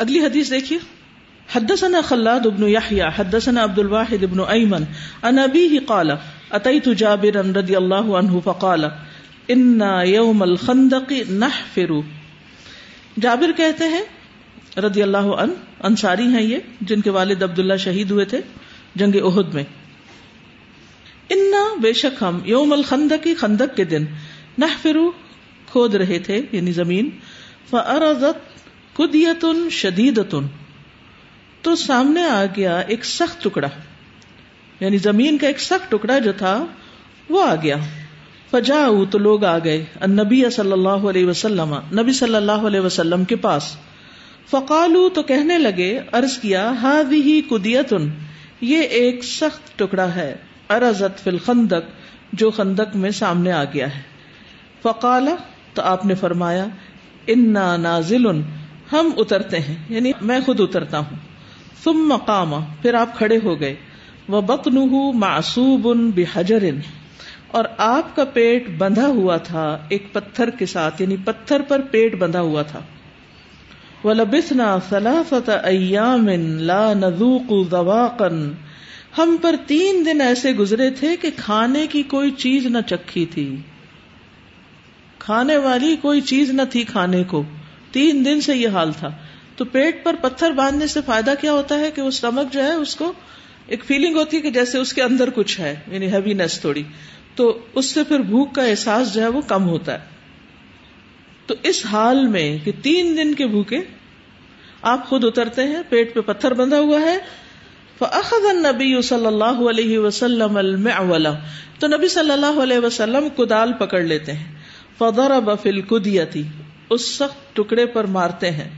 اگلی حدیث دیکھیے۔ حدثنا خلاد ابن يحيى حدثنا عبد الواحد ابن ايمن عن ابيه قال اتيت جابرا رضي الله عنه فقال ان يوم الخندق نحفر. جابر کہتے ہیں، رضی اللہ عنہ، انصاری ہیں یہ، جن کے والد عبداللہ شہید ہوئے تھے جنگ احد میں۔ انا بے شک ہم یوم الخندقی خندق کے دن نحفر، کھود رہے تھے یعنی زمین فارضت کدیتن شدیدتن۔ تو سامنے آ گیا ایک سخت ٹکڑا۔ یعنی زمین کا ایک سخت ٹکڑا جو تھا، وہ آ گیا۔ فجا تو لوگ آ گئے نبی صلی اللہ علیہ وسلم، نبی صلی اللہ علیہ وسلم کے پاس۔ فقالو تو کہنے لگے ارض کیا ہاد ہی کدیتن، یہ ایک سخت ٹکڑا ہے۔ ارزت فی الخندق، جو خندق میں سامنے آ گیا ہے۔ فقال تو آپ نے فرمایا، انا نازل ہم اترتے ہیں یعنی میں خود اترتا ہوں۔ ثم مقام پھر آپ کھڑے ہو گئے۔ وہ بتن معصوب بحجر، اور آپ کا پیٹ بندھا ہوا تھا، ایک پتھر کے ساتھ یعنی پتھر پر پیٹ بندھا ہوا تھا۔ وہ لبسنا سلافت ایام لا نذوق ذواقا۔ ہم پر تین دن ایسے گزرے تھے کہ کھانے کی کوئی چیز نہ چکھی تھی۔ کھانے والی کوئی چیز نہ تھی کھانے کو۔ تین دن سے یہ حال تھا۔ تو پیٹ پر پتھر باندھنے سے فائدہ کیا ہوتا ہے کہ وہ اسٹمک جو ہے اس کو ایک فیلنگ ہوتی ہے کہ جیسے اس کے اندر کچھ ہے یعنی ہیوینس تھوڑی۔ تو اس سے پھر بھوک کا احساس جو ہے وہ کم ہوتا ہے۔ تو اس حال میں کہ تین دن کے بھوکے آپ خود اترتے ہیں، پیٹ پہ پتھر بندھا ہوا ہے۔ فأخذ النبی صلی اللہ علیہ وسلم المعولا تو نبی صلی اللہ علیہ وسلم کدال پکڑ لیتے ہیں۔ فضرب فی القدیتی اس سخت ٹکڑے پر مارتے ہیں۔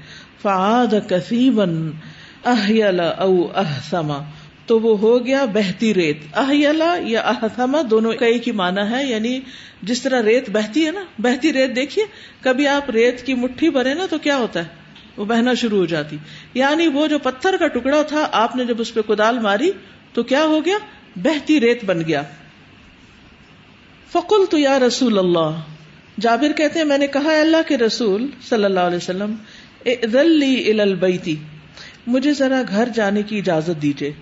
فعاد کثیبن احیلا او احسما تو وہ ہو گیا بہتی ریت۔ احیلا یا احسما دونوں کا ایک ہی معنی ہے یعنی جس طرح ریت بہتی ہے نا، بہتی ریت دیکھیے، کبھی آپ ریت کی مٹھی بھرے نا تو کیا ہوتا ہے؟ وہ بہنا شروع ہو جاتی۔ یعنی وہ جو پتھر کا ٹکڑا تھا، آپ نے جب اس پہ کدال ماری تو کیا ہو گیا؟ بہتی ریت بن گیا۔ فکل تو یا رسول اللہ۔ جابر کہتے ہیں، میں نے کہا اللہ کے رسول صلی اللہ علیہ وسلم البیتی مجھے ذرا گھر جانے کی اجازت دیجیے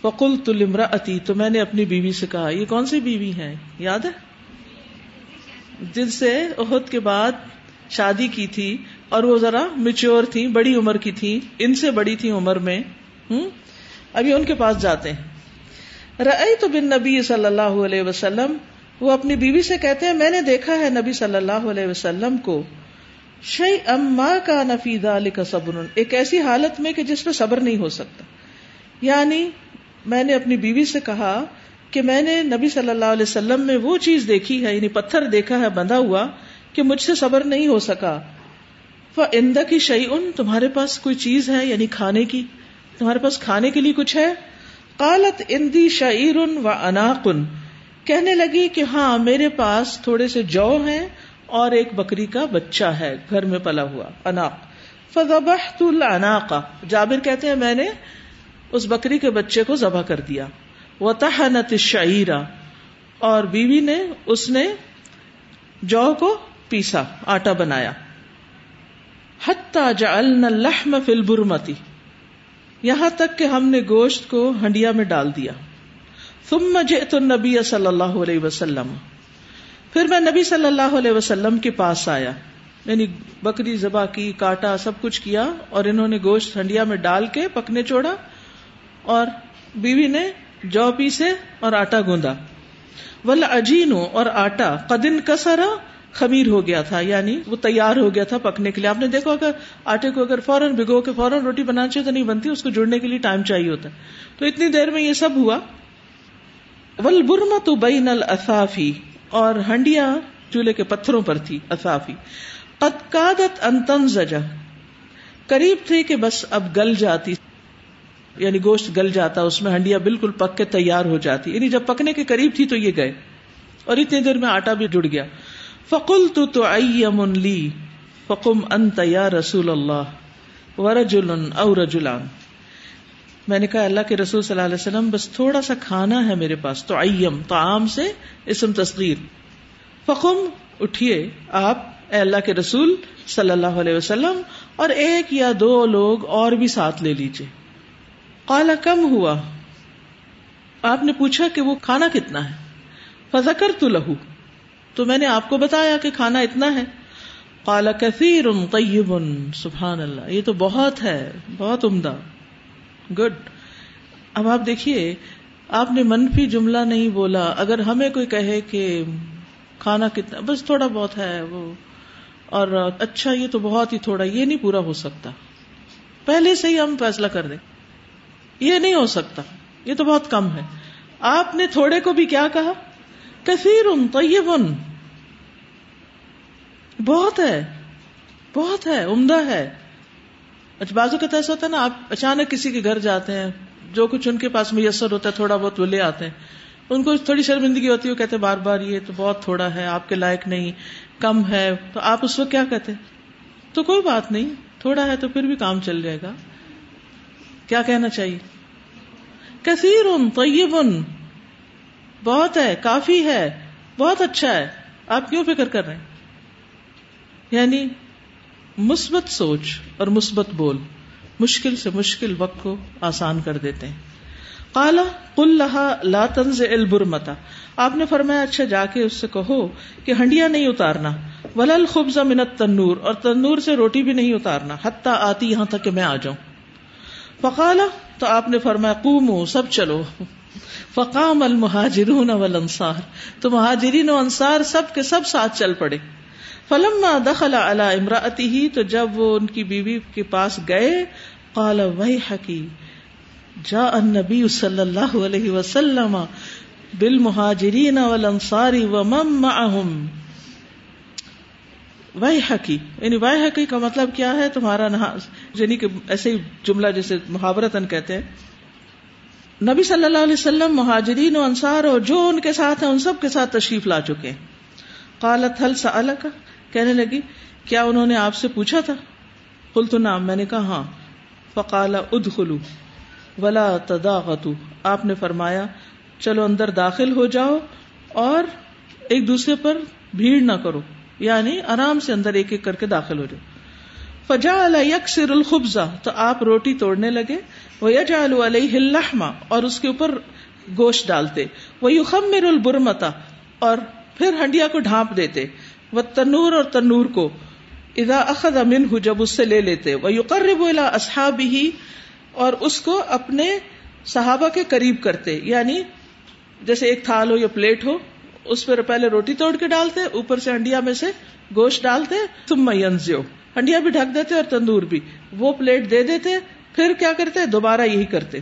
فکل تلمرا اتی تو میں نے اپنی بیوی سے کہا، یہ کون سی بیوی ہے یاد ہے؟ جن سے عہد کے بعد شادی کی تھی، اور وہ ذرا میچور تھی بڑی عمر کی تھی ان سے بڑی تھی عمر میں۔ ہوں ابھی ان کے پاس جاتے ہیں۔ رئی تو بن نبی صلی اللہ علیہ وسلم وہ اپنی بیوی سے کہتے ہیں، میں نے دیکھا ہے نبی صلی اللہ علیہ وسلم کو شعی اما کا نفید علی کا صبر، ایک ایسی حالت میں کہ جس پہ صبر نہیں ہو سکتا۔ یعنی میں نے اپنی بیوی سے کہا کہ میں نے نبی صلی اللہ علیہ وسلم میں وہ چیز دیکھی ہے یعنی پتھر دیکھا ہے، بندھا ہوا کہ مجھ سے صبر نہیں ہو سکا۔ اندا کی شعی ان تمہارے پاس کوئی چیز ہے یعنی کھانے کی، تمہارے پاس کھانے کے لیے کچھ ہے؟ کالت اندی شعیر و اناقن کہنے لگی کہ ہاں میرے پاس تھوڑے سے جو ہیں اور ایک بکری کا بچہ ہے، گھر میں پلا ہوا، اناق۔ فضبحت العناق جابر کہتے ہیں، میں نے اس بکری کے بچے کو ذبح کر دیا۔ وطحنت الشعیرہ اور بیوی نے، اس نے جو کو پیسا، آٹا بنایا۔ حتی جعلنا اللحم فی البرمتی یہاں تک کہ ہم نے گوشت کو ہنڈیا میں ڈال دیا۔ ثم جئت النبی صلی اللہ علیہ وسلم۔ پھر میں نبی صلی اللہ علیہ وسلم کے پاس آیا۔ یعنی بکری زبا کی، کاٹا، سب کچھ کیا اور انہوں نے گوشت ٹھنڈیا میں ڈال کے پکنے چھوڑا اور بیوی نے جو پیسے اور آٹا گوندا۔ ول اجین اور آٹا۔ قدن کسرا خمیر ہو گیا تھا۔ یعنی وہ تیار ہو گیا تھا پکنے کے لیے۔ آپ نے دیکھو اگر آٹے کو اگر فوراً بھگو کے فوراً روٹی بنانا چاہیے تو نہیں بنتی، اس کو جڑنے کے لیے ٹائم چاہیے ہوتا۔ ہے تو اتنی دیر میں یہ سب ہوا۔ ول برما تو بین الفافی اور ہنڈیا چولہے کے پتھروں پر تھی اصافی قد انتن زجا قریب تھی کہ بس اب گل جاتی یعنی گوشت گل جاتا، اس میں ہنڈیا بالکل پک کے تیار ہو جاتی یعنی جب پکنے کے قریب تھی تو یہ گئے، اور اتنی دیر میں آٹا بھی جڑ گیا۔ فکل تو تو لی فکم انت یا رسول اللہ ورجل او رجلان۔ میں نے کہا، اللہ کے رسول صلی اللہ علیہ وسلم، بس تھوڑا سا کھانا ہے میرے پاس، تو ایم تو عام سے اسم تصغیر۔ فخم اٹھیے آپ، اے اللہ کے رسول صلی اللہ علیہ وسلم، اور ایک یا دو لوگ اور بھی ساتھ لے لیجیے کالا کم ہوا؟ آپ نے پوچھا کہ وہ کھانا کتنا ہے؟ فضکر تو لہو۔ تو میں نے آپ کو بتایا کہ کھانا اتنا ہے۔ کالا کثیر طیب سبحان اللہ، یہ تو بہت ہے، بہت عمدہ۔ گڈ اب آپ دیکھیے، آپ نے منفی جملہ نہیں بولا۔ اگر ہمیں کوئی کہے کہ کھانا کتنا، بس تھوڑا بہت ہے وہ، اور اچھا یہ تو بہت ہی تھوڑا، یہ نہیں پورا ہو سکتا۔ پہلے سے ہی ہم فیصلہ کر دیں۔ یہ نہیں ہو سکتا۔ یہ تو بہت کم ہے۔ آپ نے تھوڑے کو بھی کیا کہا؟ کثیر طیب بہت ہے بہت ہے، عمدہ ہے۔ اچھا بازو کا ایسا ہوتا ہے نا، آپ اچانک کسی کے گھر جاتے ہیں، جو کچھ ان کے پاس میسر ہوتا ہے، تھوڑا بہت وہ لے آتے ہیں۔ ان کو تھوڑی شرمندگی ہوتی ہے، وہ کہتے بار بار یہ تو بہت تھوڑا ہے، آپ کے لائق نہیں، کم ہے۔ تو آپ اس وقت کیا کہتے تو کوئی بات نہیں، تھوڑا ہے تو پھر بھی کام چل جائے گا۔ کیا کہنا چاہیے؟ کثیر طیب، بہت ہے، کافی ہے، بہت اچھا ہے۔ آپ کیوں فکر کر رہے ہیں؟ یعنی مثبت سوچ اور مثبت بول مشکل سے مشکل وقت کو آسان کر دیتے ہیں۔ کالا کل لہا لا تنز البرمتا آپ نے فرمایا اچھا جا کے اس سے کہو کہ ہنڈیا نہیں اتارنا۔ ولل خبز منت تنور اور تنور سے روٹی بھی نہیں اتارنا۔ حتیٰ آتی یہاں تک کہ میں آ جاؤں۔ فقالا تو آپ نے فرمایا، قومو، سب چلو۔ فقام المہاجرون والانصار۔ تو مہاجرین و انصار سب کے سب ساتھ چل پڑے۔ فلما دخل على امراته تو جب وہ ان کی بیوی کے پاس گئے، قال ویحکی، جاء النبی صلی اللہ علیہ وسلم بالمہاجرین والانصار ومن معهم وائی حقی یعنی وائی حقی کا مطلب کیا ہے؟ تمہارا یعنی کہ ایسے ہی جملہ جیسے محاورتن کہتے ہیں۔ نبی صلی اللہ علیہ وسلم، مہاجرین و انصار اور جو ان کے ساتھ ہیں، ان سب کے ساتھ تشریف لا چکے ہیں۔ قالت حل سا کا کہنے لگی، کیا انہوں نے آپ سے پوچھا تھا؟ کل تو نام میں نے کہا ہاں۔ فقال اد خلو ولا تداغتو۔ آپ نے فرمایا، چلو اندر داخل ہو جاؤ اور ایک دوسرے پر بھیڑ نہ کرو۔ یعنی آرام سے اندر ایک ایک کر کے داخل ہو جاؤ۔ فجا یکسر الخبزہ۔ تو آپ روٹی توڑنے لگے۔ وہ یجا علیہ الحما اور اس کے اوپر گوشت ڈالتے۔ وہ یوخمر البرمتا اور پھر ہنڈیا کو ڈھانپ دیتے۔ وہ تنور اور تنور کو۔ ادا اخذ امن ہو جب اس سے لے لیتے۔ وہ یقرب الا اصحاب ہی اور اس کو اپنے صحابہ کے قریب کرتے۔ یعنی جیسے ایک تھال ہو یا پلیٹ ہو، اس پر پہلے روٹی توڑ کے ڈالتے، اوپر سے انڈیا میں سے گوشت ڈالتے تم ینزیو انڈیا بھی ڈھک دیتے اور تندور بھی۔ وہ پلیٹ دے دیتے، پھر کیا کرتے؟ دوبارہ یہی کرتے۔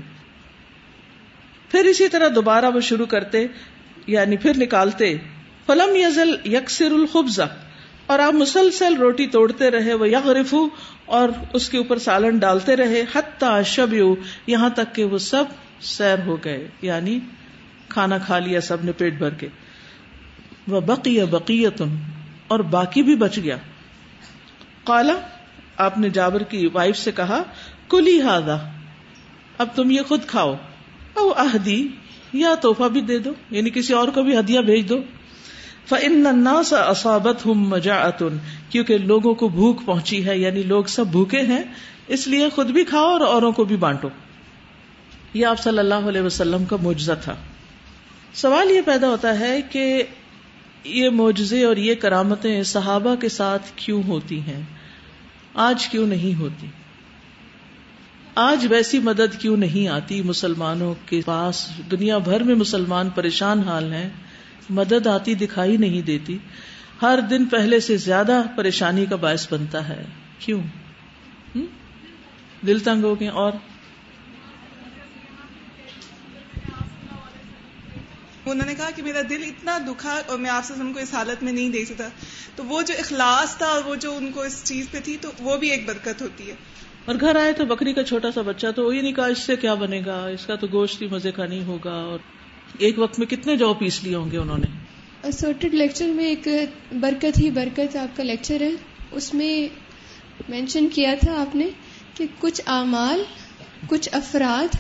پھر اسی طرح دوبارہ وہ شروع کرتے یعنی پھر نکالتے۔ فلم یزل یکسر الخبزہ اور آپ مسلسل روٹی توڑتے رہے وہ یغرف اور اس کے اوپر سالن ڈالتے رہے، حتیٰ شب یہاں تک کہ وہ سب سیر ہو گئے یعنی کھانا کھا لیا سب نے پیٹ بھر کے. وہ بقی بقیت اور باقی بھی بچ گیا. کالا آپ نے جابر کی وائف سے کہا، کلی ہادا اب تم یہ خود کھاؤ. او اہدی، یا توحفہ بھی دے دو یعنی کسی اور کو بھی ہدیہ بھیج دو. فن اصابت ہوں مجا کیونکہ لوگوں کو بھوک پہنچی ہے یعنی لوگ سب بھوکے ہیں، اس لیے خود بھی کھاؤ اور اوروں کو بھی بانٹو۔ یہ آپ صلی اللہ علیہ وسلم کا معجزہ تھا۔ سوال یہ پیدا ہوتا ہے کہ یہ معجزے اور یہ کرامتیں صحابہ کے ساتھ کیوں ہوتی ہیں؟ آج کیوں نہیں ہوتی؟ آج ویسی مدد کیوں نہیں آتی مسلمانوں کے پاس؟ دنیا بھر میں مسلمان پریشان حال ہیں۔ مدد آتی دکھائی نہیں دیتی۔ ہر دن پہلے سے زیادہ پریشانی کا باعث بنتا ہے۔ کیوں؟ دل تنگ ہو گئے اور؟ انہوں نے کہا کہ میرا دل اتنا دکھا اور میں آپ سے کو اس حالت میں نہیں دے سکتا۔ تو وہ جو اخلاص تھا اور وہ جو ان کو اس چیز پہ تھی تو وہ بھی ایک برکت ہوتی ہے۔ اور گھر آئے تو بکری کا چھوٹا سا بچہ تو وہی نہیں کہا اس سے کیا بنے گا؟ اس کا تو گوشت ہی مزے کا نہیں ہوگا اور ایک وقت میں کتنے جو پیس لیے ہوں گے انہوں نے؟ سورٹڈ لیکچر میں ایک برکت ہی برکت آپ کا لیکچر ہے۔ اس میں مینشن کیا تھا آپ نے کہ کچھ اعمال، کچھ افراد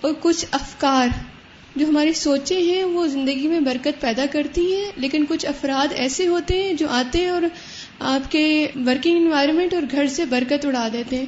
اور کچھ افکار جو ہماری سوچیں ہیں، وہ زندگی میں برکت پیدا کرتی ہیں۔ لیکن کچھ افراد ایسے ہوتے ہیں جو آتے ہیں اور آپ کے ورکنگ انوائرمنٹ اور گھر سے برکت اڑا دیتے ہیں۔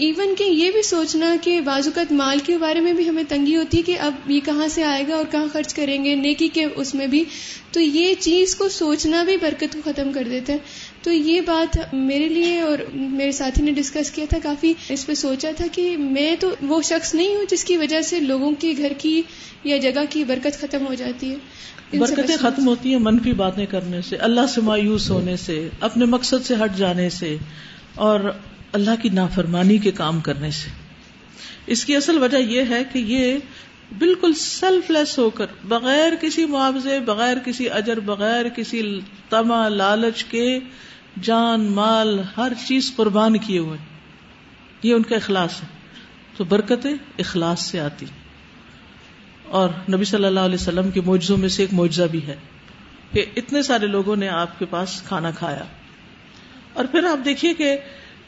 ایون کہ یہ بھی سوچنا کہ بعض اوقات مال کے بارے میں بھی ہمیں تنگی ہوتی ہے کہ اب یہ کہاں سے آئے گا اور کہاں خرچ کریں گے نیکی کے اس میں بھی۔ تو یہ چیز کو سوچنا بھی برکت کو ختم کر دیتا ہے۔ تو یہ بات میرے لیے اور میرے ساتھی نے ڈسکس کیا تھا کافی اس پہ سوچا تھا کہ میں تو وہ شخص نہیں ہوں جس کی وجہ سے لوگوں کے گھر کی یا جگہ کی برکت ختم ہو جاتی ہے۔ برکتیں ختم ہوتی ہیں منفی باتیں کرنے سے اللہ سے مایوس ہونے سے اپنے مقصد سے ہٹ جانے سے۔ اور اللہ کی نافرمانی کے کام کرنے سے۔ اس کی اصل وجہ یہ ہے کہ یہ بالکل سیلف لیس ہو کر، بغیر کسی معاوضے، بغیر کسی اجر، بغیر کسی تما، لالچ کے جان، مال، ہر چیز قربان کیے ہوئے۔ یہ ان کا اخلاص ہے۔ تو برکتیں اخلاص سے آتی۔ اور نبی صلی اللہ علیہ وسلم کے معجزوں میں سے ایک معجزہ بھی ہے کہ اتنے سارے لوگوں نے آپ کے پاس کھانا کھایا۔ اور پھر آپ دیکھیے کہ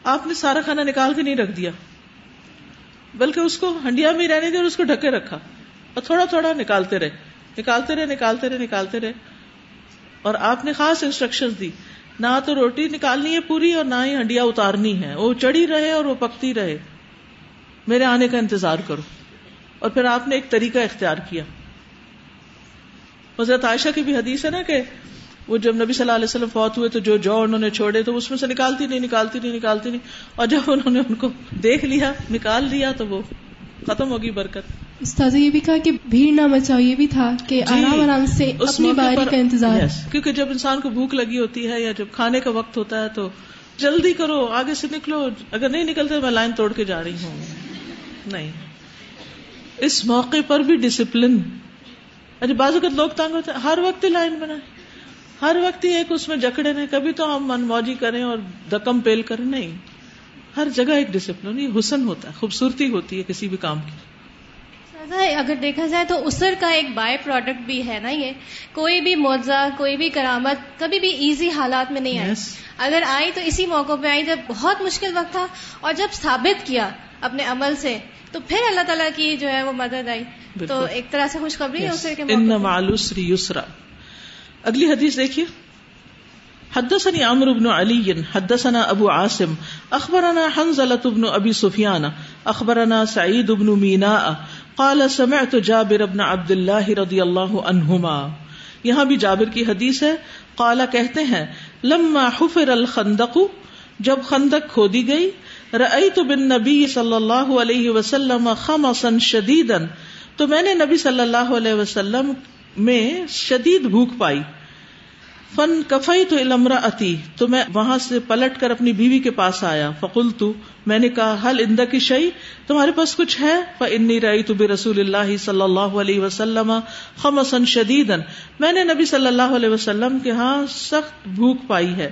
آپ نے سارا کھانا نکال کے نہیں رکھ دیا۔ بلکہ اس کو ہنڈیا میں رہنے دیا اور اس کو ڈھکے رکھا۔ اور تھوڑا تھوڑا نکالتے رہے۔ نکالتے رہے نکالتے رہے نکالتے رہے۔ اور آپ نے خاص انسٹرکشن دی۔ نہ تو روٹی نکالنی ہے پوری اور نہ ہی ہنڈیا اتارنی ہے۔ وہ چڑھی رہے اور وہ پکتی رہے۔ میرے آنے کا انتظار کرو۔ اور پھر آپ نے ایک طریقہ اختیار کیا۔ حضرت عائشہ کی بھی حدیث ہے نا کہ وہ جب نبی صلی اللہ علیہ وسلم فوت ہوئے تو جو جو انہوں نے چھوڑے تو اس میں سے نکالتی نہیں نکالتی نہیں نکالتی نہیں۔ اور جب انہوں نے ان کو دیکھ لیا نکال لیا تو وہ ختم ہوگی برکت۔ استاذ یہ بھی کہا کہ بھیڑ نہ مچاؤ یہ بھی تھا کہ جی، آرام آرام سے اس اپنی باری کا انتظار۔ Yes، کیونکہ جب انسان کو بھوک لگی ہوتی ہے یا جب کھانے کا وقت ہوتا ہے تو جلدی کرو آگے سے نکلو۔ اگر نہیں نکلتے میں لائن توڑ کے جا رہی ہوں۔ نہیں۔ اس موقع پر بھی ڈسپلن اچھا بعض اوقات لوگ تنگ ہوتے ہیں ہر وقت لائن بنائے ہر وقت ہی ایک اس میں جکڑے نہیں کبھی تو ہم من موجی کریں اور دکم پیل کریں نہیں۔ ہر جگہ ایک ڈسپلن یہ حسن ہوتا ہے خوبصورتی ہوتی ہے کسی بھی کام کی۔ اگر دیکھا جائے تو اسر کا ایک بائی پروڈکٹ بھی ہے نا یہ۔ کوئی بھی معاوضہ کوئی بھی کرامت کبھی بھی ایزی حالات میں نہیں آئی۔ Yes. اگر آئی تو اسی موقع پہ آئی جب بہت مشکل وقت تھا اور جب ثابت کیا اپنے عمل سے تو پھر اللہ تعالیٰ کی جو ہے وہ مدد آئی۔ تو بالکل. ایک طرح سے خوشخبری ہے اسر کے اگلی حدیث دیکھیے۔ حدثني عمرو بن علي حدثنا ابو عاصم، اخبرنا حنزلة بن ابي سفيان اخبرنا سعيد بن ميناء قال سمعت جابر بن عبد الله رضي الله عنهما یہاں بھی جابر کی حدیث ہے۔ قال، کہتے ہیں، لما حفر الخندق، جب خندق کھودی گئی رأيت بالنبي صلی اللہ علیہ وسلم خمصا شديدا تو میں نے نبی صلی اللہ علیہ وسلم میں شدید بھوک پائی۔ فن کفئی تو علمرا اتی تو میں وہاں سے پلٹ کر اپنی بیوی کے پاس آیا۔ فقول تو میں نے کہا حل اندا کی شعی تمہارے پاس کچھ ہے؟ فنی رئی تو بے رسول اللہ صلی اللہ علیہ وسلم خمسن شدید میں نے نبی صلی اللہ علیہ وسلم کے ہاں سخت بھوک پائی ہے۔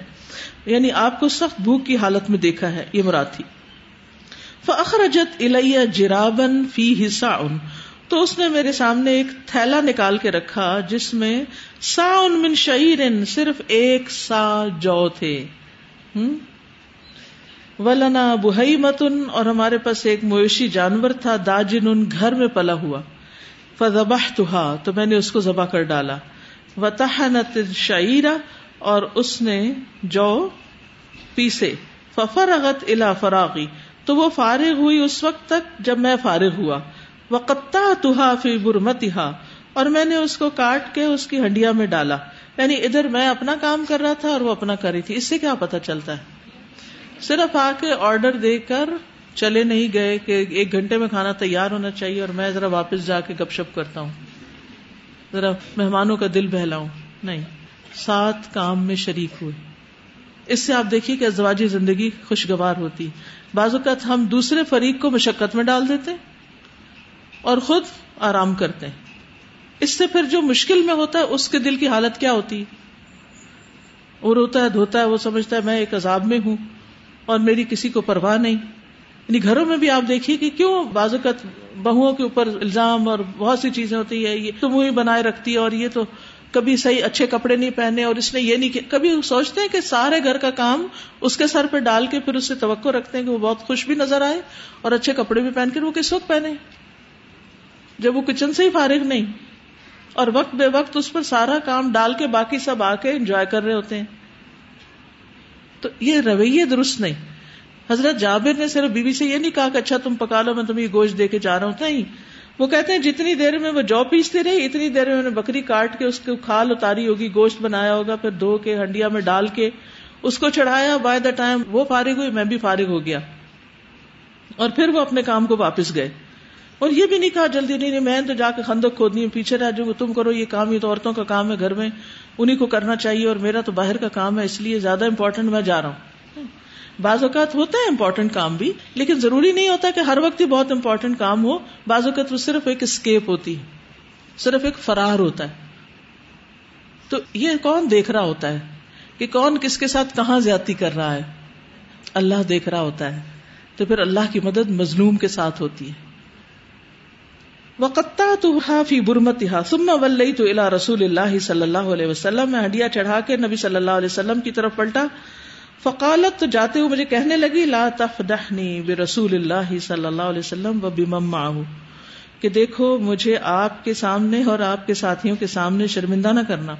یعنی آپ کو سخت بھوک کی حالت میں دیکھا ہے، یہ مراد تھی۔ فخرجت الیہ جرابن فی حصہ تو اس نے میرے سامنے ایک تھیلا نکال کے رکھا جس میں سا ان من شعیر صرف ایک سا جو تھے۔ ولنا بہئی متن اور ہمارے پاس ایک مویشی جانور تھا داجن ان گھر میں پلا ہوا۔ فضبح تو میں نے اس کو ذبح کر ڈالا۔ و تحنت شعیرہ اور اس نے جو پیسے۔ ففرغت الا فراغی، تو وہ فارغ ہوئی اس وقت تک جب میں فارغ ہوا۔ وقتا تہا فی برمتہا اور میں نے اس کو کاٹ کے اس کی ہنڈیا میں ڈالا۔ یعنی ادھر میں اپنا کام کر رہا تھا اور وہ اپنا کر رہی تھی۔ اس سے کیا پتا چلتا ہے؟ صرف آ کے آرڈر دے کر چلے نہیں گئے کہ ایک گھنٹے میں کھانا تیار ہونا چاہیے اور میں ذرا واپس جا کے گپ شپ کرتا ہوں۔ ذرا مہمانوں کا دل بہلاؤں۔ نہیں، سات کام میں شریک ہوئے۔ اس سے آپ دیکھیے کہ ازواجی زندگی خوشگوار ہوتی۔ بعض اوقات ہم دوسرے فریق کو مشقت میں ڈال دیتے۔ اور خود آرام کرتے ہیں۔ اس سے پھر جو مشکل میں ہوتا ہے، اس کے دل کی حالت کیا ہوتی؟ وہ روتا ہے، دھوتا ہے، وہ سمجھتا ہے، میں ایک عذاب میں ہوں اور میری کسی کو پرواہ نہیں۔ یعنی گھروں میں بھی آپ دیکھیے کہ کیوں بعض اوقات بہوؤں کے اوپر الزام اور بہت سی چیزیں ہوتی ہے یہ تم ہی بنائے رکھتی ہے اور یہ تو کبھی صحیح اچھے کپڑے نہیں پہنے اور اس نے یہ نہیں کیا کبھی سوچتے ہیں کہ سارے گھر کا کام اس کے سر پہ ڈال کے پھر اس سے توقع رکھتے ہیں کہ وہ بہت خوش بھی نظر آئے اور اچھے کپڑے بھی پہن کر وہ کس وقت پہنے؟ جب وہ کچن سے ہی فارغ نہیں۔ اور وقت بے وقت اس پر سارا کام ڈال کے باقی سب آ کے انجوائے کر رہے ہوتے ہیں۔ تو یہ رویے درست نہیں۔ حضرت جابر نے صرف بیوی سے یہ نہیں کہا کہ اچھا تم پکا لو، میں تمہیں گوشت دے کے جا رہا ہوں۔ نہیں۔ وہ کہتے ہیں جتنی دیر میں وہ جو پیستے رہی اتنی دیر میں انہوں نے بکری کاٹ کے اس کو کھال اتاری ہوگی، گوشت بنایا ہوگا، پھر دھو کے، ہنڈیا میں ڈال کے اس کو چڑھایا۔ بائی دا ٹائم وہ فارغ ہوئی، میں بھی فارغ ہو گیا۔ اور پھر وہ اپنے کام کو واپس گئے۔ اور یہ بھی نہیں کہا جلدی نہیں نہیں، میں تو جا کے خندق کھودنی پیچھے رہ جاؤں تم کرو، یہ کام یہ تو عورتوں کا کام ہے گھر میں۔ انہیں کو کرنا چاہیے اور میرا تو باہر کا کام ہے، اس لیے زیادہ امپورٹنٹ میں جا رہا ہوں۔ بعض اوقات ہوتا ہے امپورٹنٹ کام بھی، لیکن ضروری نہیں ہوتا کہ ہر وقت ہی بہت امپورٹنٹ کام ہو۔ بعض اوقات وہ صرف ایک اسکیپ ہوتی ہے، صرف ایک فرار ہوتا ہے۔ تو یہ کون دیکھ رہا ہوتا ہے کہ کون کس کے ساتھ کہاں زیادتی کر رہا ہے؟ اللہ دیکھ رہا ہوتا ہے۔ تو پھر اللہ کی مدد مظلوم کے ساتھ ہوتی ہے۔ وقتا تو ہافی برمت سما ولئی تو اللہ رسول اللہ صلی اللہ علیہ وسلم، میں ہڈیا چڑھا کے نبی صلی اللہ علیہ وسلم کی طرف پلٹا۔ فقالت تو جاتے ہوئے مجھے کہنے لگی، لا تفدحنی برسول اللہ صلی اللہ علیہ وسلم و بمم کہ دیکھو، مجھے آپ کے سامنے اور آپ کے ساتھیوں کے سامنے شرمندہ نہ کرنا۔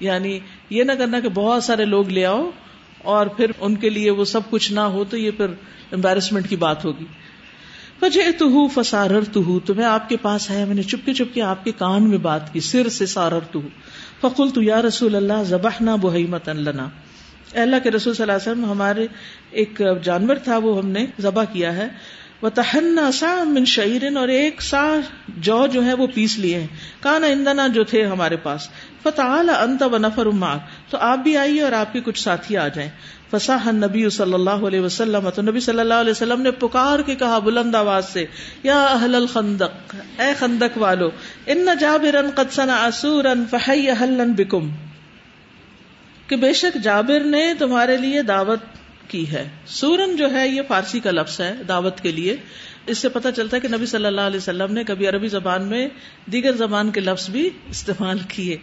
یعنی یہ نہ کرنا کہ بہت سارے لوگ لے آؤ اور پھر ان کے لیے وہ سب کچھ نہ ہو تو یہ پھر امبیرسمنٹ کی بات ہوگی۔ وجہ تو ہوں فسارر تو ہوں تو میں آپ کے پاس آیا میں نے چپکے چپکے آپ کے کان میں بات کی، سر سے سارر تو فقل تو یا رسول اللہ ذبح نہ بحیمت لنا اللہ کے رسول صلی اللہ علیہ وسلم، ہمارے ایک جانور تھا، وہ ہم نے ذبح کیا ہے۔ وہ تہنا سا من شعرن اور ایک سا جو جو ہے وہ پیس لیے ہیں۔ کانا اندنا جو تھے ہمارے پاس۔ فتح انت و نفر تو آپ بھی آئیے اور آپ کے کچھ ساتھی آ جائیں۔ فساح نبی صلی اللہ علیہ وسلم۔ تو نبی صلی اللہ علیہ وسلم نے پکار کے کہا بلند آواز سے، یا اہل الخندق، اے خندق والو، ان جابر قد صنع سورا فحی اہلن بکم کہ بے شک جابر نے تمہارے لیے دعوت کی ہے۔ سورن جو ہے، یہ فارسی کا لفظ ہے دعوت کے لیے۔ اس سے پتہ چلتا ہے کہ نبی صلی اللہ علیہ وسلم نے کبھی عربی زبان میں دیگر زبان کے لفظ بھی استعمال کیے۔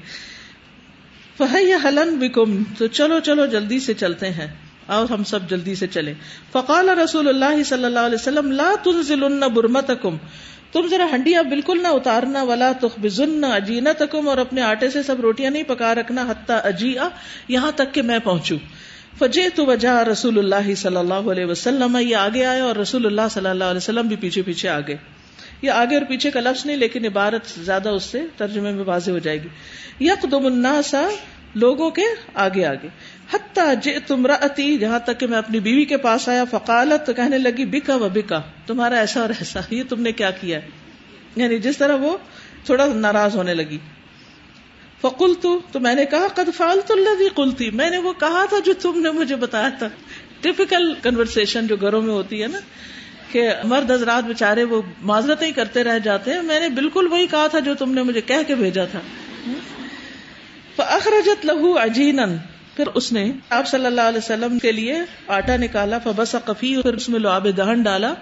فہی حلن بکم تو چلو چلو، جلدی سے چلتے ہیں۔ اور ہم سب جلدی سے چلے فقال رسول اللہ صلی اللہ علیہ وسلم، لا تنزلن برمتکم تم ذرا ہنڈیا بالکل نہ اتارنا، ولا تخبزن اجینتکم اور اپنے آٹے سے سب روٹیاں نہیں پکا رکھنا حتی اجیئا یہاں تک کہ میں پہنچوں۔ فجے تو وجہ رسول اللہ صلی اللہ علیہ وسلم، یہ آگے آئے اور رسول اللہ صلی اللہ علیہ وسلم بھی پیچھے پیچھے آگے۔ یہ آگے اور پیچھے کا لفظ نہیں، لیکن عبارت زیادہ اس سے ترجمے میں واضح ہو جائے گی۔ یک دم الناسا لوگوں کے آگے آگے۔ حتیٰ جے تمرا جہاں تک کہ میں اپنی بیوی کے پاس آیا، فقالت، تو کہنے لگی، بکا و بکا، تمہارا ایسا اور ایسا، یہ تم نے کیا کیا یعنی جس طرح وہ تھوڑا ناراض ہونے لگی۔ فکل تو میں نے کہا، قد فالت اللہ کلتی میں نے وہ کہا تھا جو تم نے مجھے بتایا تھا۔ ٹپکل کنورسن جو گھروں میں ہوتی ہے نا، کہ مرد حضرات بےچارے وہ معذرتیں ہی کرتے رہ جاتے ہیں۔ میں نے بالکل وہی کہا تھا جو تم نے مجھے کہہ کے بھیجا تھا۔ اخرجت لہو اجین پھر اس نے آپ صلی اللہ علیہ وسلم کے لیے آٹا نکالا فبس کفی پھر اس میں لعاب دہن ڈالا۔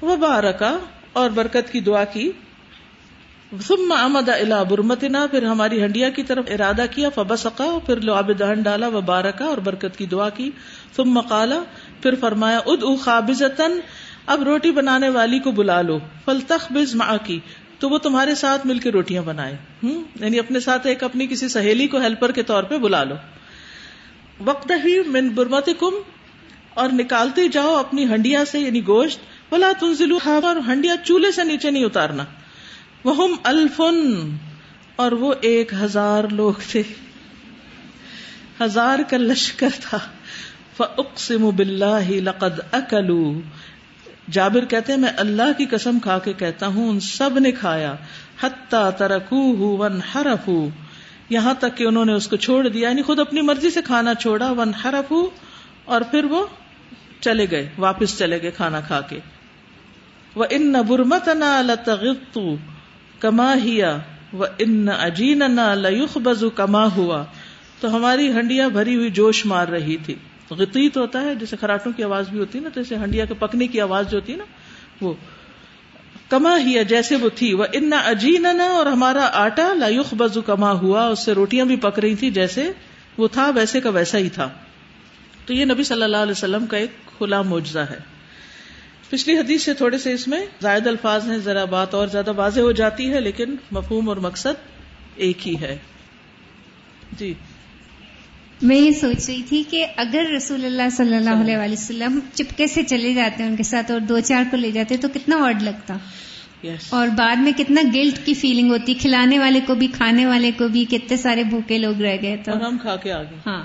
وہ بارکا اور برکت کی دعا کی۔ ثم آمد الا برمتنا، پھر ہماری ہنڈیا کی طرف ارادہ کیا فبسقا پھر لعاب دہن ڈالا وہ بارکا اور برکت کی دعا کی۔ ثم قالا، پھر فرمایا اد او خابزتن اب روٹی بنانے والی کو بلا لو۔ فلتخ بز ماں کی تو وہ تمہارے ساتھ مل کے روٹیاں بنائے۔ ہوں یعنی اپنے ساتھ ایک اپنی کسی سہیلی کو ہیلپر کے طور پہ بلا لو۔ وقت ہی من برمت کم اور نکالتے جاؤ اپنی ہنڈیا سے یعنی گوشت۔ بلا تنزلو اور ہنڈیا چولہے سے نیچے نہیں اتارنا۔ وہ الفن، اور وہ ایک ہزار لوگ تھے۔ ہزار کا لشکر تھا۔ فاقسم باللہ لقد اکلو جابر کہتے ہیں، میں اللہ کی قسم کھا کے کہتا ہوں، ان سب نے کھایا۔ حتیٰ ترکو ون یہاں تک کہ انہوں نے اس کو چھوڑ دیا یعنی خود اپنی مرضی سے کھانا چھوڑا۔ ون اور پھر وہ چلے گئے، واپس چلے گئے کھانا کھا کے۔ وہ ان برمت کما ہیا وہ ان اجین نہ لوخ بزو کما ہوا۔ تو ہماری ہنڈیاں بھری ہوئی جوش مار رہی تھی۔ غطیت ہوتا ہے، جیسے خراٹوں کی آواز بھی ہوتی ہے نا جیسے ہنڈیا کے پکنے کی آواز جو ہوتی ہے نا، وہ۔ کما ہی جیسے وہ تھی۔ وہ ان اجین اور ہمارا آٹا لایوخ بزو کما ہوا۔ اس سے روٹیاں بھی پک رہی تھی جیسے وہ تھا، ویسے کا ویسا ہی تھا۔ تو یہ نبی صلی اللہ علیہ وسلم کا ایک کھلا معجزہ ہے۔ پچھلی حدیث سے تھوڑے سے اس میں زائد الفاظ ہیں ذرا بات اور زیادہ واضح ہو جاتی ہے لیکن مفہوم اور مقصد ایک ہی ہے۔ جی۔ میں یہ سوچ رہی تھی کہ اگر رسول اللہ صلی اللہ علیہ وسلم چپکے سے چلے جاتے ہیں ان کے ساتھ اور دو چار کو لے جاتے تو کتنا وڈ لگتا۔ یس اور بعد میں کتنا گلٹ کی فیلنگ ہوتی کھلانے والے کو بھی کھانے والے کو بھی کتنے سارے بھوکے لوگ رہ گئے تو۔ اور ہم کھا کے آگے ہاں۔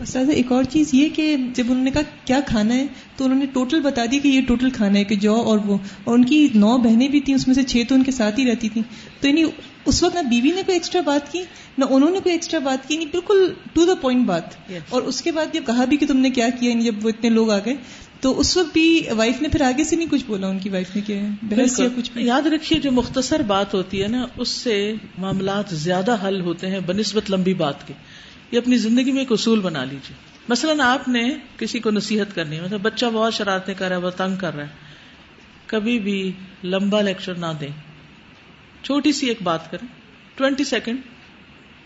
استاد ایک اور چیز یہ کہ جب انہوں نے کہا کیا کھانا ہے تو انہوں نے ٹوٹل بتا دیا کہ یہ ٹوٹل کھانا ہے کہ جو اور وہ اور ان کی نو بہنیں بھی تھیں اس میں سے چھ تو ان کے ساتھ ہی رہتی تھیں۔ تو یعنی اس وقت نہ بیوی نے کوئی ایکسٹرا بات کی نہ انہوں نے کوئی ایکسٹرا بات کی نہیں بالکل ٹو دا پوائنٹ بات۔ Yes. اور اس کے بعد جب کہا بھی کہ تم نے کیا کیا یعنی جب وہ اتنے لوگ آ گئے تو اس وقت بھی وائف نے پھر آگے سے نہیں کچھ بولا ان کی وائف نے کیا بحث یا کچھ بھی۔ یاد رکھیے جو مختصر بات ہوتی ہے نا اس سے معاملات زیادہ حل ہوتے ہیں بنسبت لمبی بات کے۔ یہ اپنی زندگی میں ایک اصول بنا لیجیے مثلاً آپ نے کسی کو نصیحت کرنی ہے مطلب بچہ بہت شرارتیں کر رہا ہے وہ تنگ کر رہا ہے۔ کبھی بھی لمبا لیکچر نہ دیں۔ چھوٹی سی ایک بات کریں، ٹوینٹی سیکنڈ۔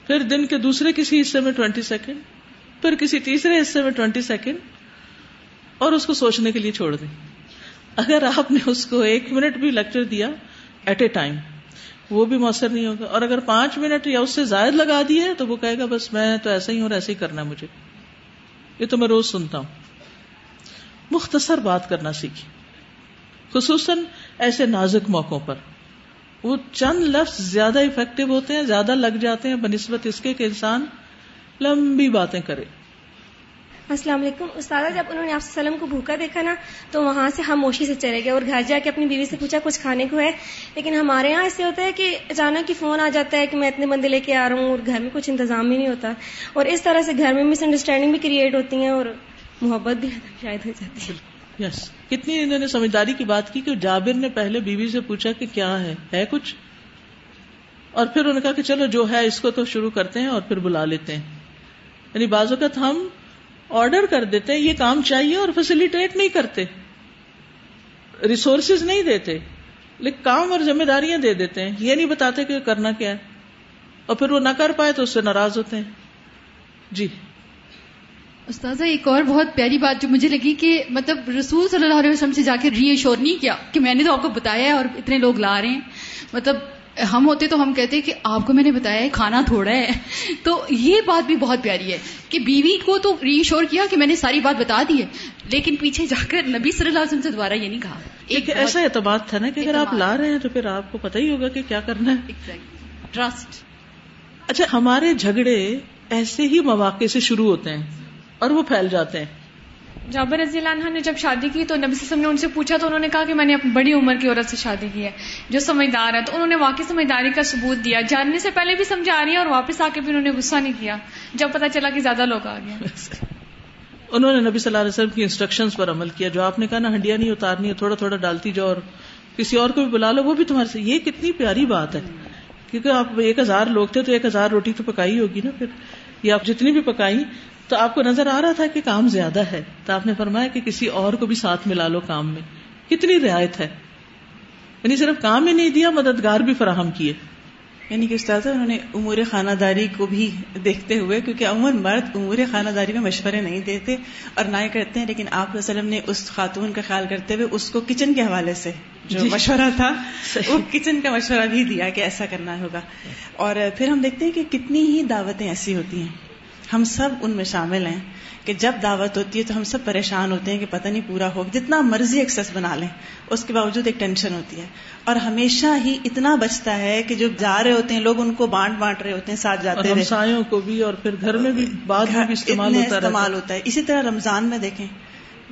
پھر دن کے دوسرے کسی حصے میں ٹوینٹی سیکنڈ۔ پھر کسی تیسرے حصے میں ٹوینٹی سیکنڈ۔ اور اس کو سوچنے کے لیے چھوڑ دیں۔ اگر آپ نے اس کو ایک منٹ بھی لیکچر دیا ایٹ اے ٹائم وہ بھی مؤثر نہیں ہوگا۔ اور اگر پانچ منٹ یا اس سے زائد لگا دیے تو وہ کہے گا، بس میں تو ایسا ہی ہوں اور ایسے ہی کرنا ہے مجھے۔ یہ تو میں روز سنتا ہوں۔ مختصر بات کرنا سیکھی۔ خصوصاً ایسے نازک موقعوں پر۔ وہ چند لفظ زیادہ افیکٹو ہوتے ہیں، زیادہ لگ جاتے ہیں بنسبت اس کے کہ انسان لمبی باتیں کرے۔ السلام علیکم. استاد جب انہوں نے آپ وسلم کو بھوکا دیکھا نا، تو وہاں سے ہم موشی سے چلے گئے اور گھر جا کے اپنی بیوی سے پوچھا، کچھ کھانے کو ہے؟ لیکن ہمارے یہاں ایسے ہوتا ہے کہ اچانک ہی فون آ جاتا ہے کہ میں اتنے بندے لے کے آ رہا ہوں اور گھر میں کچھ انتظام ہی نہیں ہوتا۔ اور اس طرح سے گھر میں مس انڈرسٹینڈنگ بھی کریٹ ہوتی ہیں اور محبت بھی شاید ہو جاتی ہے۔ یس کتنی انہوں نے سمجھداری کی بات کی کہ جابر نے پہلے بیوی سے پوچھا کہ کیا ہے؟ ہے کچھ؟ اور پھر انہوں نے کہا کہ چلو جو ہے اس کو تو شروع کرتے ہیں اور پھر بلا لیتے ہیں۔ یعنی بعض اوقات ہم آرڈر کر دیتے ہیں یہ کام چاہیے اور فیسلٹیٹ نہیں کرتے ریسورسز نہیں دیتے، لیکن کام اور ذمہ داریاں دے دیتے ہیں، یہ نہیں بتاتے کہ کرنا کیا ہے۔ اور پھر وہ نہ کر پائے تو اس سے ناراض ہوتے ہیں۔ جی۔ استاذہ، ایک اور بہت پیاری بات جو مجھے لگی کہ مطلب رسول صلی اللہ علیہ وسلم سے جا کے ری ایشور نہیں کیا کہ میں نے تو آپ کو بتایا ہے اور اتنے لوگ لا رہے ہیں۔ مطلب ہم ہوتے تو ہم کہتے کہ آپ کو میں نے بتایا ہے کھانا تھوڑا ہے۔ تو یہ بات بھی بہت پیاری ہے کہ بیوی کو تو ری ایشور کیا کہ میں نے ساری بات بتا دی ہے۔ لیکن پیچھے جا کر نبی صلی اللہ علیہ وسلم سے دوبارہ یہ نہیں کہا۔ ایک ایسا اعتماد تھا نا کہ اگر آپ لا رہے ہیں تو پھر آپ کو پتہ ہی ہوگا کہ کیا کرنا ہے۔ ٹرسٹ اچھا ہمارے جھگڑے ایسے ہی مواقع سے شروع ہوتے ہیں اور وہ پھیل جاتے ہیں۔ جابر رضی اللہ عنہ نے جب شادی کی تو نبی صلی اللہ علیہ وسلم نے ان سے پوچھا تو انہوں نے کہا کہ میں نے اپنی بڑی عمر کی عورت سے شادی کی ہے، جو سمجھدار ہے۔ تو انہوں نے واقعی سمجھداری کا ثبوت دیا۔ جاننے سے پہلے بھی سمجھا رہی ہے اور واپس آ کے بھی انہوں نے غصہ نہیں کیا۔ جب پتا چلا کہ زیادہ لوگ آ گئے انہوں نے نبی صلی اللہ علیہ وسلم کی انسٹرکشنز پر عمل کیا۔ جو آپ نے کہا نا، ہنڈیا نہیں اتارنی ہے، تھوڑا تھوڑا ڈالتی جاؤ اور کسی اور کو بھی بلا لو، وہ بھی تمہارے سے یہ کتنی پیاری بات ہے۔ کیونکہ آپ ایک ہزار لوگ تھے تو ایک ہزار روٹی تو پکائی ہوگی نا پھر۔ یا آپ جتنی بھی پکائی تو آپ کو نظر آ رہا تھا کہ کام زیادہ ہے تو آپ نے فرمایا کہ کسی اور کو بھی ساتھ ملا لو کام میں کتنی رعایت ہے یعنی صرف کام ہی نہیں دیا مددگار بھی فراہم کیے۔ یعنی کہ استاد انہوں نے امور خانہ داری کو بھی دیکھتے ہوئے کیونکہ عموماً مرد امور خانہ داری میں مشورے نہیں دیتے اور نہ ہی کرتے ہیں لیکن آپ وسلم نے اس خاتون کا خیال کرتے ہوئے اس کو کچن کے حوالے سے جو جی۔ مشورہ تھا وہ کچن کا مشورہ بھی دیا کہ ایسا کرنا ہوگا۔ اور پھر ہم دیکھتے ہیں کہ کتنی ہی دعوتیں ایسی ہوتی ہیں۔ ہم سب ان میں شامل ہیں کہ جب دعوت ہوتی ہے تو ہم سب پریشان ہوتے ہیں کہ پتہ نہیں پورا ہو جتنا مرضی ایکسس بنا لیں اس کے باوجود ایک ٹینشن ہوتی ہے۔ اور ہمیشہ ہی اتنا بچتا ہے کہ جو جا رہے ہوتے ہیں لوگ ان کو بانٹ بانٹ رہے ہوتے ہیں ساتھ جاتے ہمسایوں کو بھی اور پھر گھر میں بھی بعد میں بھی استعمال ہوتا استعمال ہوتا ہے۔ اسی طرح رمضان میں دیکھیں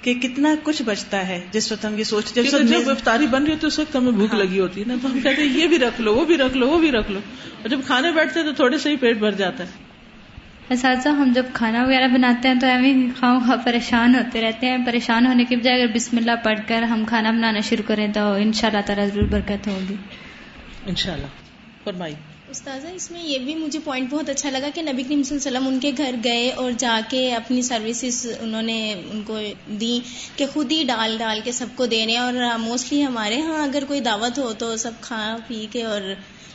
کہ کتنا کچھ بچتا ہے۔ جس وقت ہم یہ سوچتے کیونکہ جب افطاری بن رہی ہوتی ہے اس وقت ہمیں بھوک ہاں۔ لگی ہوتی ہے نا۔ تو ہم کہتے ہیں یہ بھی رکھ لو وہ بھی رکھ لو وہ بھی رکھ لو۔ اور جب کھانے بیٹھتے ہیں تو تھوڑے سے ہی پیٹ بھر جاتا ہے۔ اساتذہ ہم جب کھانا وغیرہ بناتے ہیں تو ہمیں خواہ خواہ پریشان ہوتے رہتے ہیں۔ پریشان ہونے کے بجائے اگر بسم اللہ پڑھ کر ہم کھانا بنانا شروع کریں تو ان شاء اللہ تعالیٰ ضرور برکت ہوگی۔ انشاءاللہ۔ فرمائی استاذہ اس میں یہ بھی مجھے پوائنٹ بہت اچھا لگا کہ نبی کریم صلی اللہ علیہ وسلم ان کے گھر گئے اور جا کے اپنی سروسز انہوں نے ان کو دی کہ خود ہی ڈال ڈال کے سب کو دینے۔ اور موسٹلی ہمارے ہاں اگر کوئی دعوت ہو تو سب کھا پی کے اور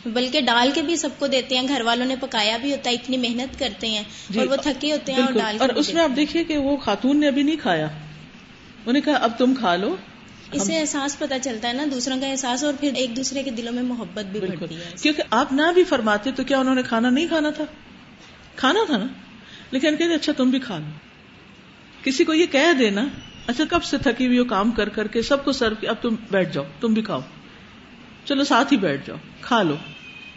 بلکہ ڈال کے بھی سب کو دیتے ہیں گھر والوں نے پکایا بھی ہوتا ہے اتنی محنت کرتے ہیں اور وہ تھکے ہوتے ہیں اور ڈال اور اس میں آپ دیکھیے کہ وہ خاتون نے ابھی نہیں کھایا۔ انہوں نے کہا اب تم کھا لو۔ اس سے احساس پتہ چلتا ہے نا دوسروں کا احساس اور پھر ایک دوسرے کے دلوں میں محبت بھی بڑھتی ہے۔ کیونکہ آپ نہ بھی فرماتے تو کیا انہوں نے کھانا نہیں کھانا تھا؟ کھانا تھا نا۔ لیکن کہتے اچھا تم بھی کھا لو۔ کسی کو یہ کہہ دینا اچھا کب سے تھکی ہوئی ہو کام کر کر کے سب کو سرو اب تم بیٹھ جاؤ تم بھی کھاؤ۔ چلو ساتھ ہی بیٹھ جاؤ کھا لو۔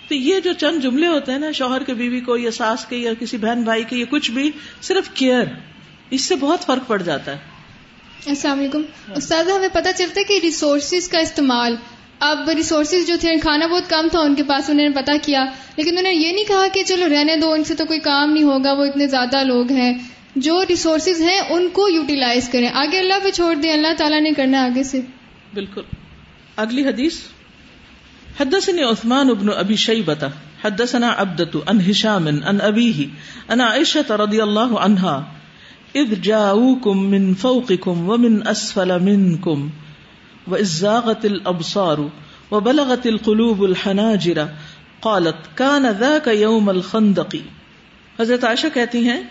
تو یہ جو چند جملے ہوتے ہیں نا شوہر کے بیوی کو یا ساس کے یا کسی بہن بھائی کے یا کچھ بھی صرف کیئر۔ اس سے بہت فرق پڑ جاتا ہے۔ السلام علیکم۔ استاد ہمیں پتہ چلتا ہے کہ ریسورسز کا استعمال اب ریسورسز جو تھے کھانا بہت کم تھا ان کے پاس انہوں نے پتا کیا۔ لیکن انہوں نے یہ نہیں کہا کہ چلو رہنے دو ان سے تو کوئی کام نہیں ہوگا وہ اتنے زیادہ لوگ ہیں۔ جو ریسورسز ہیں ان کو یوٹیلائز کریں۔ آگے اللہ پہ چھوڑ دیں اللہ تعالیٰ نے کرنا آگے سے۔ بالکل۔ اگلی حدیث۔ حدثني عثمان بن ابي شيبه حدثنا عبدة عن هشام عن ابيه ان عائشه رضي الله عنها. اذ جاءوكم من فوقكم ومن اسفل منكم واذ زاغت الابصار وبلغت القلوب الحناجر. قالت، كان ذاك يوم الخندق. حضرت عائشہ کہتی ہیں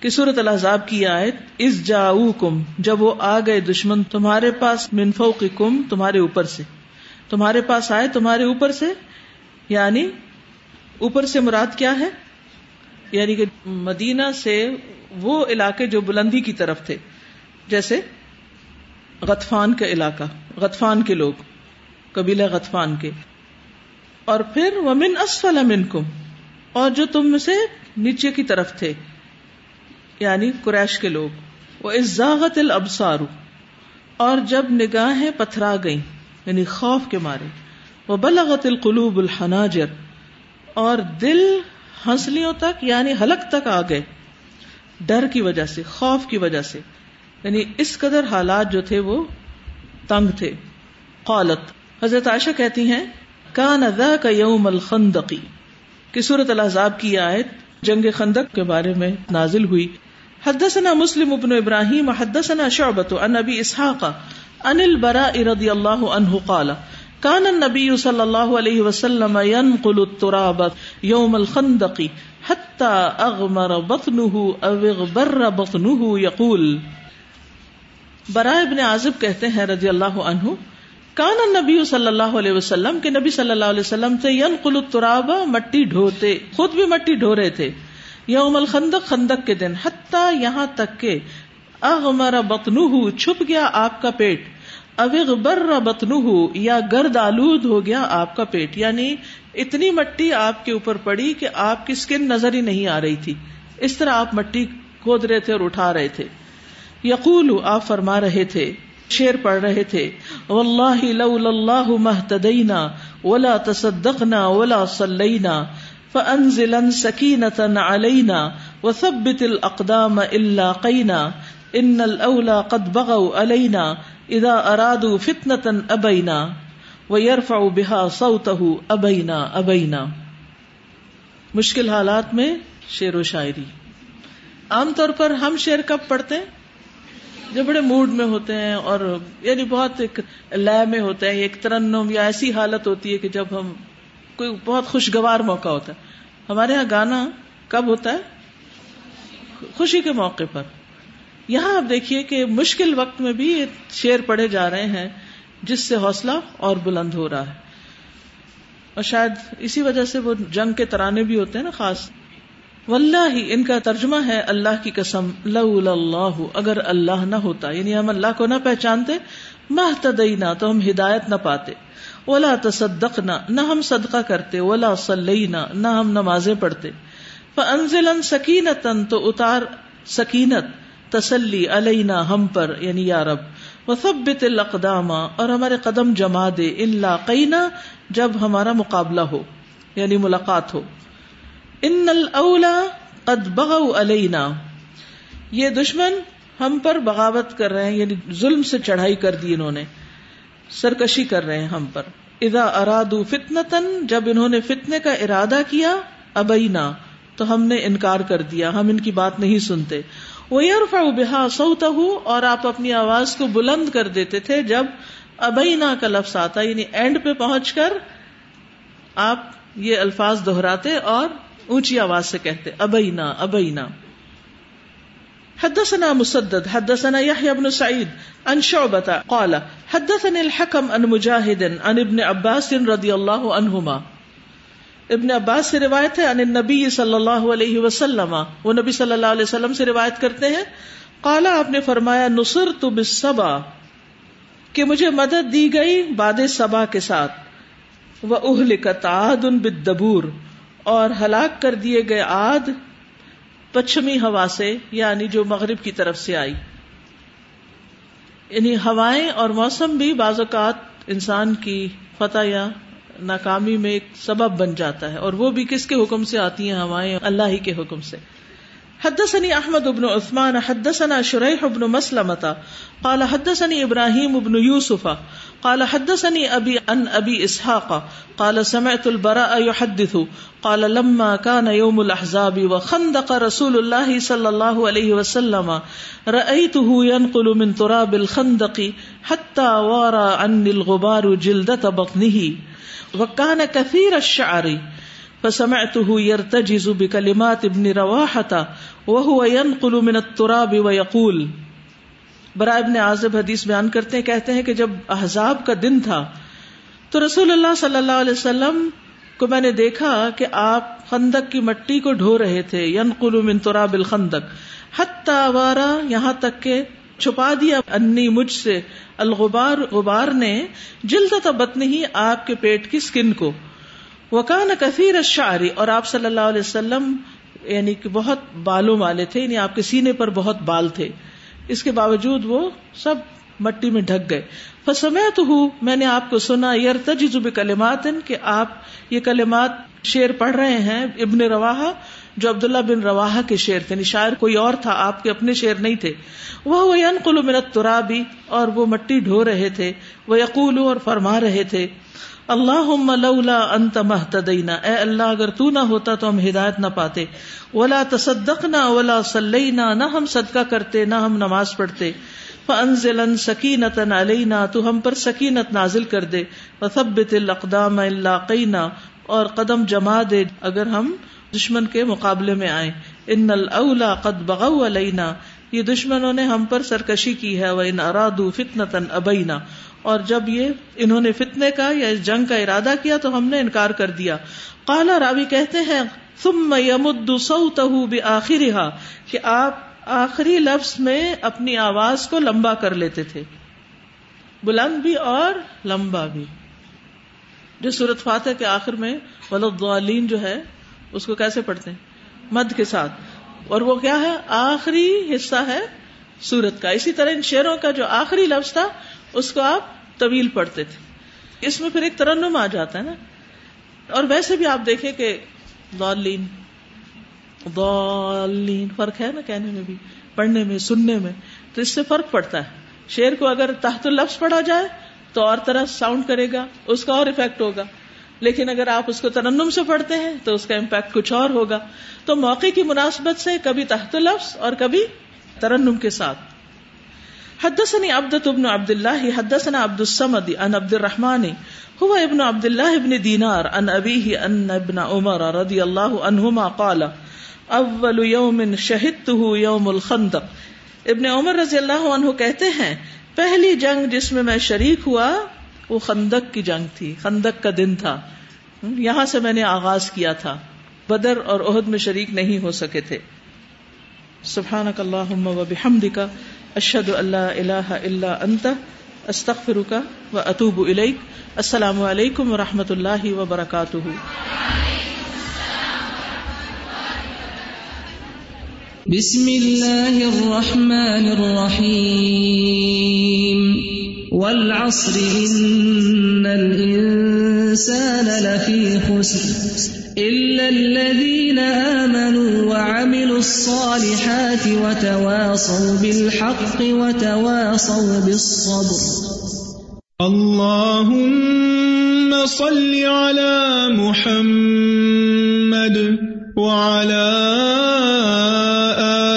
کہ سورت الحضاب کی آیت اس جاؤ کم جب وہ آ گئے دشمن تمہارے پاس منفو کم تمہارے اوپر سے. تمہارے پاس آئے، تمہارے اوپر سے یعنی اوپر سے مراد کیا ہے؟ یعنی کہ مدینہ سے وہ علاقے جو بلندی کی طرف تھے، جیسے غطفان کا علاقہ، غطفان کے لوگ، قبیلہ غطفان کے۔ اور پھر ومن اسفل منکم اور جو تم سے نیچے کی طرف تھے یعنی قریش کے لوگ۔ وہ ازاغت الابصار اور جب نگاہیں پتھرا گئیں۔ یعنی خوف کے مارے۔ وہ بلغت القلوب الحناجر۔ اور دل ہنسلیوں تک یعنی حلق تک آ گئے۔ ڈر کی وجہ سے، خوف کی وجہ سے۔ یعنی اس قدر حالات جو تھے، وہ تنگ تھے۔ قالت۔ حضرت عائشہ کہتی ہیں، کان ادا کا یوم الخندقی کہ صورت الحضاب کی آیت جنگ خندق کے بارے میں نازل ہوئی۔ حدثنا مسلم ابن ابراہیم، حدثنا شعبت عن ابی اسحاق عن البراء رضی اللہ عنہ قال كان النبي صلی اللہ علیہ وسلم ينقل التراب يوم الخندق حتى اغمر بطنه او اغبر بطنه يقول براء ابن عازب کہتے ہیں رضی اللہ عنہ، کان النبی صلی اللہ علیہ وسلم کے نبی صلی اللہ علیہ وسلم سے ینقل التراب مٹی ڈھوتے، خود بھی مٹی ڈھو رہے تھے، یوم الخندق خندق کے دن، حتیٰ یہاں تک کہ اغمر بطنہ چھپ گیا آپ کا پیٹ۔ اوغبر بطنہ یا گرد آلود ہو گیا آپ کا پیٹ۔ یعنی اتنی مٹی آپ کے اوپر پڑی کہ آپ کی سکن نظر ہی نہیں آ رہی تھی۔ اس طرح آپ مٹی کھود رہے تھے اور اٹھا رہے تھے۔ یقول آپ فرما رہے تھے شیر پڑھ رہے تھے۔ واللہ لولا اللہ مہتدینا ولا تصدقنا ولا صلینا فانزلن سکینة علینا وثبت الاقدام الا قینا۔ ان الاولا قد بغوا علینا اذا ارادوا فتنة ابینا ويرفع بها صوته ابینا ابینا۔ مشکل حالات میں شعر و شاعری۔ عام طور پر ہم شعر کب پڑھتے ہیں؟ جو بڑے موڈ میں ہوتے ہیں اور یعنی بہت ایک لے میں ہوتے ہیں، ایک ترنم یا ایسی حالت ہوتی ہے کہ جب ہم کوئی بہت خوشگوار موقع ہوتا ہے۔ ہمارے یہاں گانا کب ہوتا ہے؟ خوشی کے موقع پر۔ یہاں آپ دیکھیے کہ مشکل وقت میں بھی یہ شعر پڑھے جا رہے ہیں جس سے حوصلہ اور بلند ہو رہا ہے۔ اور شاید اسی وجہ سے وہ جنگ کے ترانے بھی ہوتے ہیں نا خاص۔ واللہ ان کا ترجمہ ہے اللہ کی قسم لو اللہ، اگر اللہ نہ ہوتا یعنی ہم اللہ کو نہ پہچانتے محتدینا تو ہم ہدایت نہ پاتے۔ ولا تصدقنا، نہ ہم صدقہ کرتے، ولا صلینا، نہ ہم نمازیں پڑھتے۔ فانزلن سکینتن، تو اتار سکینت تسلی علینا ہم پر یعنی یا رب، وثبت الاقدام، اور ہمارے قدم جما دے الا قینا جب ہمارا مقابلہ ہو یعنی ملاقات ہو۔ ان الاولا قد بغوا علینا، یہ دشمن ہم پر بغاوت کر رہے ہیں یعنی ظلم سے چڑھائی کر دی انہوں نے، سرکشی کر رہے ہیں ہم پر۔ اذا ارادو فتنتن جب انہوں نے فتنے کا ارادہ کیا، ابینا، تو ہم نے انکار کر دیا، ہم ان کی بات نہیں سنتے۔ وہ یرفع بہا سوتہ اور آپ اپنی آواز کو بلند کر دیتے تھے جب ابینا کا لفظ آتا یعنی اینڈ پہ پہنچ کر آپ یہ الفاظ دہراتے اور اونچی آواز سے کہتے ابینا ابینا حدثنا مسدد، حدثنا يحيى بن سعيد عن شعبة قال حدثني الحكم عن مجاهد عن ابن عباس رضي الله عنهما ابن عباس سے روایت ہے ان نبی صلی اللہ علیہ وسلم۔ وہ نبی صلی اللہ علیہ وسلم سے روایت کرتے ہیں۔ کالا آپ نے فرمایا نصر تو بسبا کہ مجھے مدد دی گئی باد سبا کے ساتھ۔ وہ اہل کتاد ان بدبور اور ہلاک کر دیے گئے آد پچھمی ہوا سے یعنی جو مغرب کی طرف سے آئی۔ یعنی ہوائیں اور موسم بھی بعض اوقات انسان کی فتح یا ناکامی میں ایک سبب بن جاتا ہے اور وہ بھی کس کے حکم سے آتی ہیں ہوائیں؟ اللہ ہی کے حکم سے۔ حدثني احمد بن عثمان، حدثنا شريح بن مسلمة قال حدثني ابراهيم بن يوسف قال حدثني ابي ان ابي اسحاق، قال سمعت البراء يحدث قال لما كان يوم الاحزاب وخندق رسول الله صلى الله عليه وسلم رايته ينقل من تراب الخندق حتى وارى عني الغبار جلدة بطنه وكان كثير الشعر فسمعته يرتجز بكلمات ابن رواحة وهو ينقل من التراب ويقول برائے ابن عازب حدیث بیان کرتے ہیں، کہتے ہیں کہ جب احزاب کا دن تھا، تو رسول اللہ صلی اللہ علیہ وسلم کو میں نے دیکھا کہ آپ خندق کی مٹی کو ڈھو رہے تھے، ینقل من تراب الخندق، حتی وارا یہاں تک کہ چھپا دیا انی مجھ سے۔ الغبار، غبار نے جلد تبتنی ہی آپ کے پیٹ کی سکن کو۔ وکان کثیر الشعری اور آپ صلی اللہ علیہ وسلم یعنی کہ بہت بالوں والے تھے یعنی آپ کے سینے پر بہت بال تھے۔ اس کے باوجود وہ سب مٹی میں ڈھک گئے۔ فسمے تو ہوں میں نے آپ کو سنا یر تجب کلمات کہ آپ یہ کلمات شیر پڑھ رہے ہیں ابن روا جو عبداللہ بن روا کے شیر تھے یعنی شاعر کوئی اور تھا، آپ کے اپنے شیر نہیں تھے۔ وہ انقل منت ترابی اور وہ مٹی ڈھو رہے تھے وہ یقول اور فرما رہے تھے اللہ لولا انت مہتدینا اے اللہ اگر تو نہ ہوتا تو ہم ہدایت نہ پاتے۔ ولا تصدق نہ ولا سلینا نہ ہم صدقہ کرتے، نہ ہم نماز پڑھتے۔ فانزلن سکینت علینا تو ہم پر سکینت نازل کر دے۔ وثبت الاقدام الاقینا اور قدم جما دے، اگر ہم دشمن کے مقابلے میں آئے ان الاولا قد بغوا علینا، یہ دشمنوں نے ہم پر سرکشی کی ہے وہ ان ارادو فتنتن ابینا اور جب یہ انہوں نے فتنے کا یا اس جنگ کا ارادہ کیا تو ہم نے انکار کر دیا۔ کالا راوی کہتے ہیں، ثم یمد صوته باخرها کہ آپ آخری لفظ میں اپنی آواز کو لمبا کر لیتے تھے۔ بلند بھی اور لمبا بھی۔ جو سورت فاتح کے آخر میں ولدالین جو ہے اس کو کیسے پڑھتے ہیں؟ مد کے ساتھ۔ اور وہ کیا ہے؟ آخری حصہ ہے سورت کا۔ اسی طرح ان شعروں کا جو آخری لفظ تھا، اس کو آپ طویل پڑھتے تھے۔ اس میں پھر ایک ترنم آ جاتا ہے نا۔ اور ویسے بھی آپ دیکھیں کہ دولین دولین فرق ہے نا کہنے میں بھی، پڑھنے میں، سننے میں۔ تو اس سے فرق پڑتا ہے۔ شیر کو اگر تحت لفظ پڑھا جائے تو اور طرح ساؤنڈ کرے گا، اس کا اور افیکٹ ہوگا۔ لیکن اگر آپ اس کو ترنم سے پڑھتے ہیں تو اس کا امپیکٹ کچھ اور ہوگا۔ تو موقع کی مناسبت سے کبھی تحت لفظ اور کبھی ترنم کے ساتھ۔ حدثني عبدة ابن عبد الله حدثنا عبد الصمد عن عبد الرحمن هو ابن عبد الله ابن دينار عن أبيه أن ابن عمر رضي الله عنهما قال، اول يوم شهدته يوم الخندق۔ ابن عمر رضی اللہ عنہ کہتے ہیں، پہلی جنگ جس میں میں شریک ہوا وہ خندق کی جنگ تھی، خندق کا دن تھا۔ یہاں سے میں نے آغاز کیا تھا۔ بدر اور عہد میں شریک نہیں ہو سکے تھے۔ سبحانک اللہم و بحمدک اشد اللہ اللہ اللہ انت استخر و اطوب السلام علیکم و رحمۃ اللہ وبرکاتہ۔ بسم اللہ الرحمن الرحیم۔ والعصر ان الانسان لفی خسر إلا الذين آمنوا وعملوا الصالحات وتواصوا بالحق وتواصوا بالصبر. اللهم صل على محمد وعلى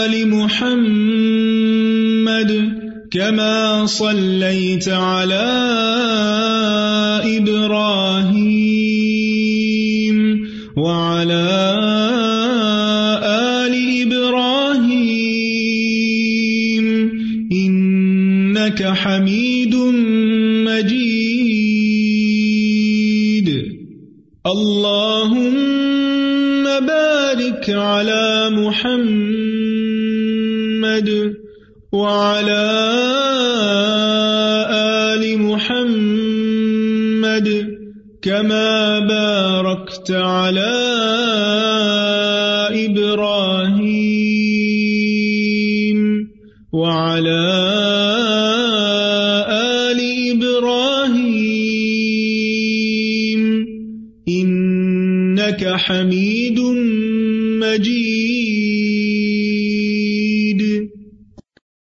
آل محمد كما صليت على إبراهيم